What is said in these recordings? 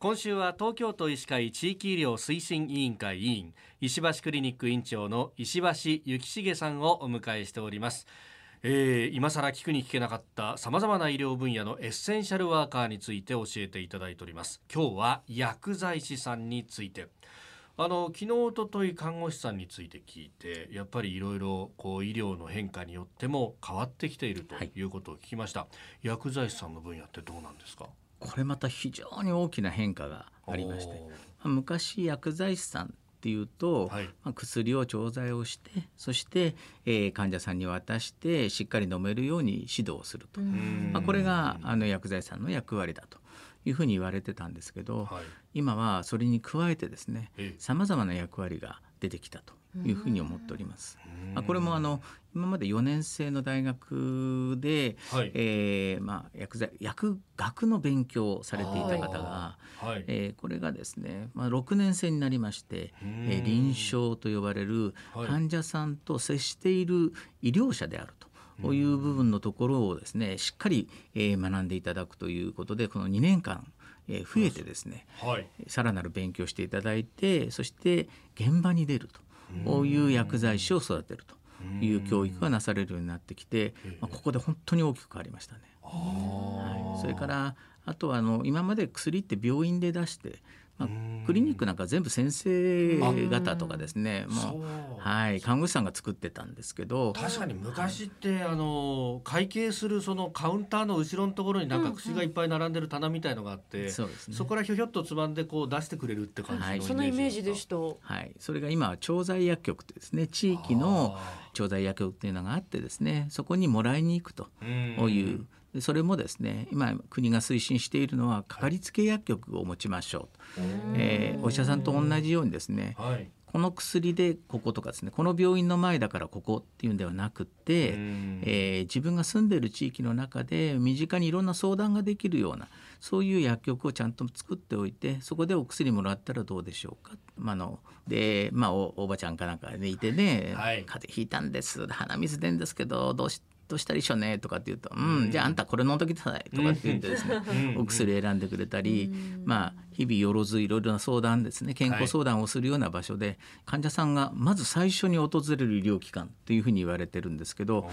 今週は東京都医師会地域医療推進委員会委員石橋クリニック院長の石橋幸重さんをお迎えしております。えー、今更聞くに聞けなかったさまざまな医療分野のエッセンシャルワーカーについて教えていただいております。今日は薬剤師さんについて。あの昨日おととい看護師さんについて聞いてやっぱりいろいろこう医療の変化によっても変わってきているということを聞きました、はい、薬剤師さんの分野ってどうなんですか？これまた非常に大きな変化がありまして昔薬剤師さんっていうと、はい、まあ、薬を調剤をしてそして、えー、患者さんに渡してしっかり飲めるように指導すると、まあ、これがあの薬剤師さんの役割だというふうに言われてたんですけど、はい、今はそれに加えてですねさまざまな役割が出てきたというふうに思っております。まあ、これもあの今まで4年生の大学で、はい、えー、まあ、薬剤薬学の勉強をされていた方が、はい、えー、これがですね、まあ、6年生になりまして、えー、臨床と呼ばれる患者さんと接している医療者であると。こういう部分のところをですねしっかり、えー、学んでいただくということでこの2年間え増えてですね、はい、さらなる勉強していただいてそして現場に出るとこういう薬剤師を育てるという教育がなされるようになってきて、まあ、ここで本当に大きく変わりましたね。はい、それからあとはあの今まで薬って病院で出してまあ、クリニックなんか全部先生方とかですね。もうはい。看護師さんが作ってたんですけど。確かに昔って、はい、あの会計するそのカウンターの後ろのところになんか薬がいっぱい並んでる棚みたいのがあって、うんうん、そ、ね、そこからひょひょっとつまんでこう出してくれるって感じの、はい、そのイメージでしたはい。それが今は調剤薬局ってですね地域の調剤薬局っていうのがあってですねそこにもらいに行くというそれもですね今国が推進しているのはかかりつけ薬局を持ちましょう、えー、お医者さんと同じようにですね、はい、この薬でこことかですねこの病院の前だからここっていうんではなくて、えー、自分が住んでいる地域の中で身近にいろんな相談ができるようなそういう薬局をちゃんと作っておいてそこでお薬もらったらどうでしょうか。まあのでまあおおばちゃんかなんかでいてね、はい、風邪ひいたんです鼻水出んですけどどうしどうしたらいいしょねとかって言うと「うん。じゃああんたこれ飲んどきたい」とかって言ってですねお薬選んでくれたりまあ日々よろずいろいろな相談ですね健康相談をするような場所で患者さんがまず最初に訪れる医療機関というふうに言われてるんですけど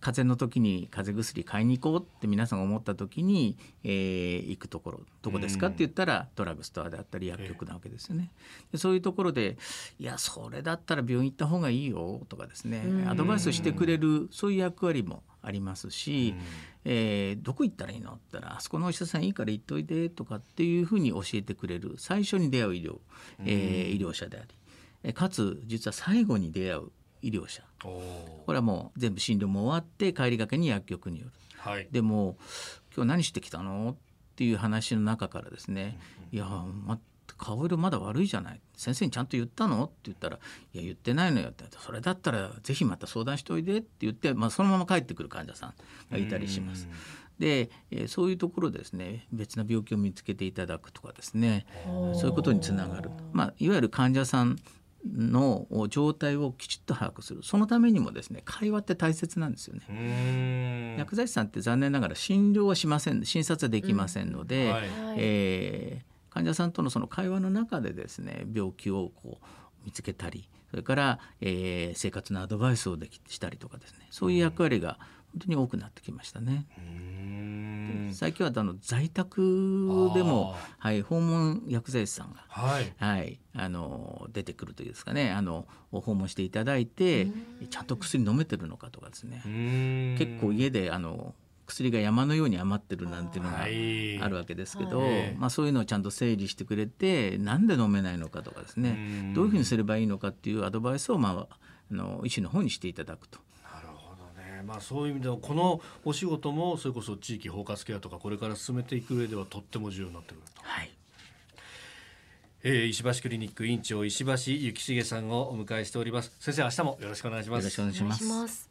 風邪の時に風邪薬買いに行こうって皆さんが思った時に、えー、行くところどこですかって言ったらドラッグストアであったり薬局なわけですよね。でそういうところでいやそれだったら病院行った方がいいよとかですね。アドバイスしてくれるそういう役割もありますし、えー、どこ行ったらいいのって言ったらあそこのお医者さんいいから行っといてとかっていうふうに教えてくれる最初に出会う医療,、えー、医療者であり。かつ実は最後に出会う医療者。これはもう全部診療も終わって帰りがけに薬局による、はい、でも今日何してきたの？っていう話の中からですね、うんうん、いや、ま、顔色まだ悪いじゃない。先生にちゃんと言ったの？って言ったら「いや言ってないのよ」って。それだったらぜひまた相談しておいでって言って、まあ、そのまま帰ってくる患者さんがいたりします。で、えー、そういうところですね。別な病気を見つけていただくとかですね。そういうことにつながる、まあ、いわゆる患者さんの状態をきちっと把握する。そのためにもですね会話って大切なんですよね。薬剤師さんって残念ながら診療はしません。診察はできませんので、うん。はい、えー、患者さんとのその会話の中でですね病気をこう見つけたりそれから、えー、生活のアドバイスをできしたりとかですねそういう役割が本当に多くなってきましたね。最近はあの在宅でも、はい、訪問薬剤師さんが、はい、はい、あの出てくるというですかね。あの訪問していただいてちゃんと薬飲めてるのかとかですね。結構家であの薬が山のように余ってるなんていうのがあるわけですけど、はい、まあ、そういうのをちゃんと整理してくれてなんで飲めないのかとかですね。どういうふうにすればいいのかっていうアドバイスを、まあ、あの医師の方にしていただくと。まあ、そういう意味ではこのお仕事もそれこそ地域包括ケアとかこれから進めていく上ではとっても重要になってくると。はい。えー、石橋クリニック院長石橋幸重さんをお迎えしております。先生明日もよろしくお願いします。よろしくお願いします